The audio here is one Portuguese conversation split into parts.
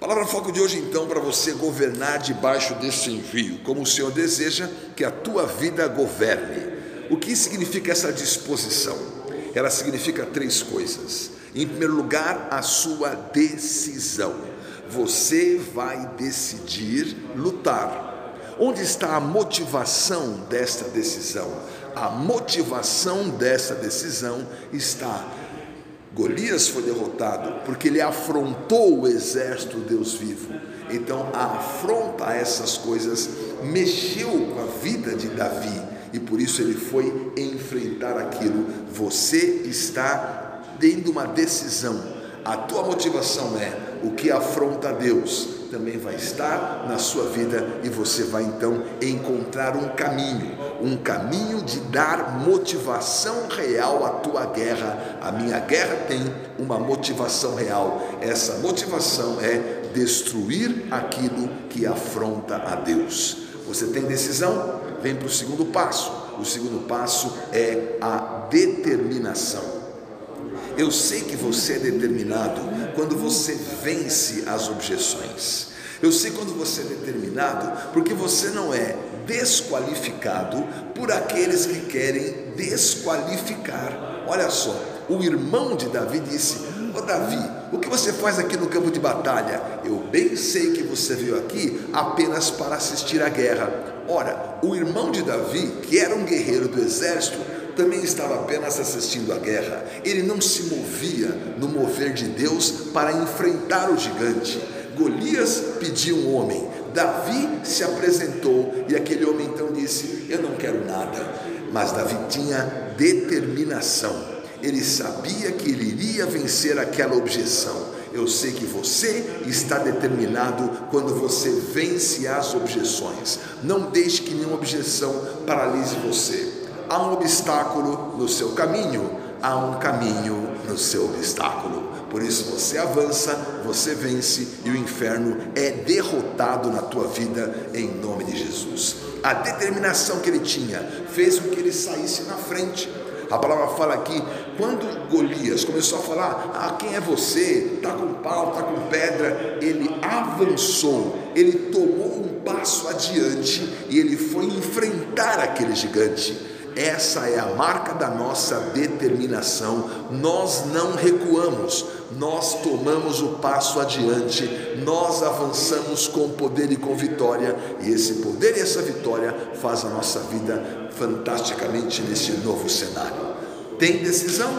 Palavra foco de hoje, então, para você governar debaixo desse envio, como o Senhor deseja que a tua vida governe. O que significa essa disposição? Ela significa três coisas. Em primeiro lugar, a sua decisão. Você vai decidir lutar. Onde está a motivação desta decisão? A motivação dessa decisão está Golias foi derrotado porque ele afrontou o exército Deus vivo. Então, a afronta a essas coisas mexeu com a vida de Davi e por isso ele foi enfrentar aquilo. Você está tendo uma decisão. A tua motivação é o que afronta a Deus também vai estar na sua vida e você vai então encontrar um caminho, um caminho de dar motivação real à tua guerra. A minha guerra tem uma motivação real. Essa motivação é destruir aquilo que afronta a Deus. Você tem decisão? Vem para o segundo passo. O segundo passo é a determinação. Eu sei que você é determinado quando você vence as objeções. Eu sei quando você é determinado porque você não é desqualificado por aqueles que querem desqualificar. Olha só, o irmão de Davi disse: Ô oh, Davi, o que você faz aqui no campo de batalha? Eu bem sei que você veio aqui apenas para assistir à guerra. Ora, o irmão de Davi, que era um guerreiro do exército, também estava apenas assistindo à guerra. Ele não se movia no mover de Deus para enfrentar o gigante. Golias pediu um homem, Davi se apresentou e aquele homem então disse: Eu não quero nada. Mas Davi tinha determinação, ele sabia que ele iria vencer aquela objeção. Eu sei que você está determinado quando você vence as objeções. Não deixe que nenhuma objeção paralise você há um obstáculo no seu caminho, há um caminho no seu obstáculo. Por isso você avança, você vence e o inferno é derrotado na tua vida em nome de Jesus. A determinação que ele tinha fez com que ele saísse na frente. A palavra fala aqui, quando Golias começou a falar, ah, quem é você? Está com pau, está com pedra. Ele avançou, ele tomou um passo adiante e ele foi enfrentar aquele gigante. Essa é a marca da nossa determinação. Nós não recuamos, nós tomamos o passo adiante, nós avançamos com poder e com vitória, e esse poder e essa vitória faz a nossa vida fantasticamente nesse novo cenário. Tem decisão,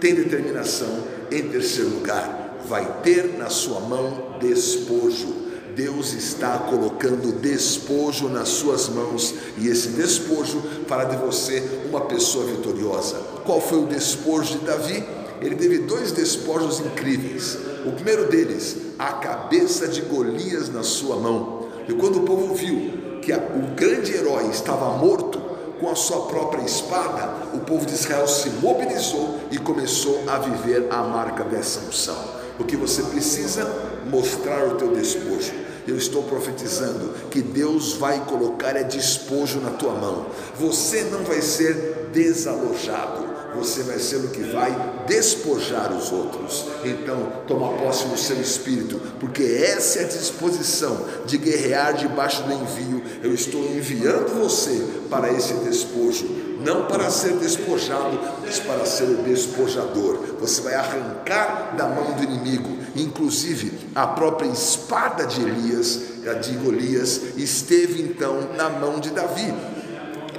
tem determinação. Em terceiro lugar, vai ter na sua mão despojo Deus está colocando despojo nas suas mãos e esse despojo fará de você uma pessoa vitoriosa. Qual foi o despojo de Davi? Ele teve dois despojos incríveis. O primeiro deles, a cabeça de Golias na sua mão. E quando o povo viu que o grande herói estava morto, com a sua própria espada, o povo de Israel se mobilizou e começou a viver a marca dessa unção. O que você precisa? Mostrar o teu despojo eu estou profetizando que Deus vai colocar é despojo na tua mão. Você não vai ser desalojado, você vai ser o que vai despojar os outros. Então, toma posse no seu espírito, porque essa é a disposição de guerrear debaixo do envio. Eu estou enviando você para esse despojo não para ser despojado, mas para ser o despojador. Você vai arrancar da mão do inimigo, inclusive a própria espada de Elias, de Golias, esteve então na mão de Davi.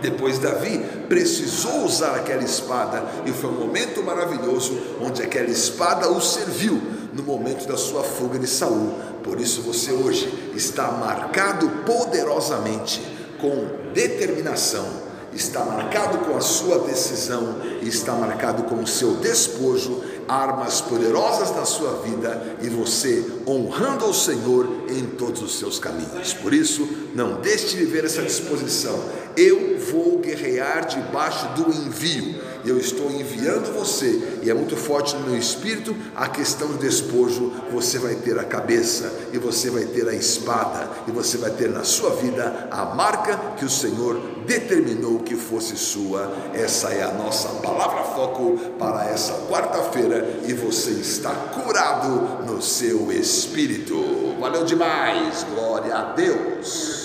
Depois Davi precisou usar aquela espada e foi um momento maravilhoso onde aquela espada o serviu no momento da sua fuga de Saul. Por isso você hoje está marcado poderosamente com determinação está marcado com a sua decisão, está marcado com o seu despojo, armas poderosas na sua vida e você honrando ao Senhor em todos os seus caminhos. Por isso, não deixe de viver essa disposição. Eu vou guerrear debaixo do envio eu estou enviando você, e é muito forte no meu espírito a questão do despojo. Você vai ter a cabeça, e você vai ter a espada, e você vai ter na sua vida a marca que o Senhor determinou que fosse sua. Essa é a nossa palavra foco para essa quarta-feira, e você está curado no seu espírito. Valeu demais. Glória a Deus.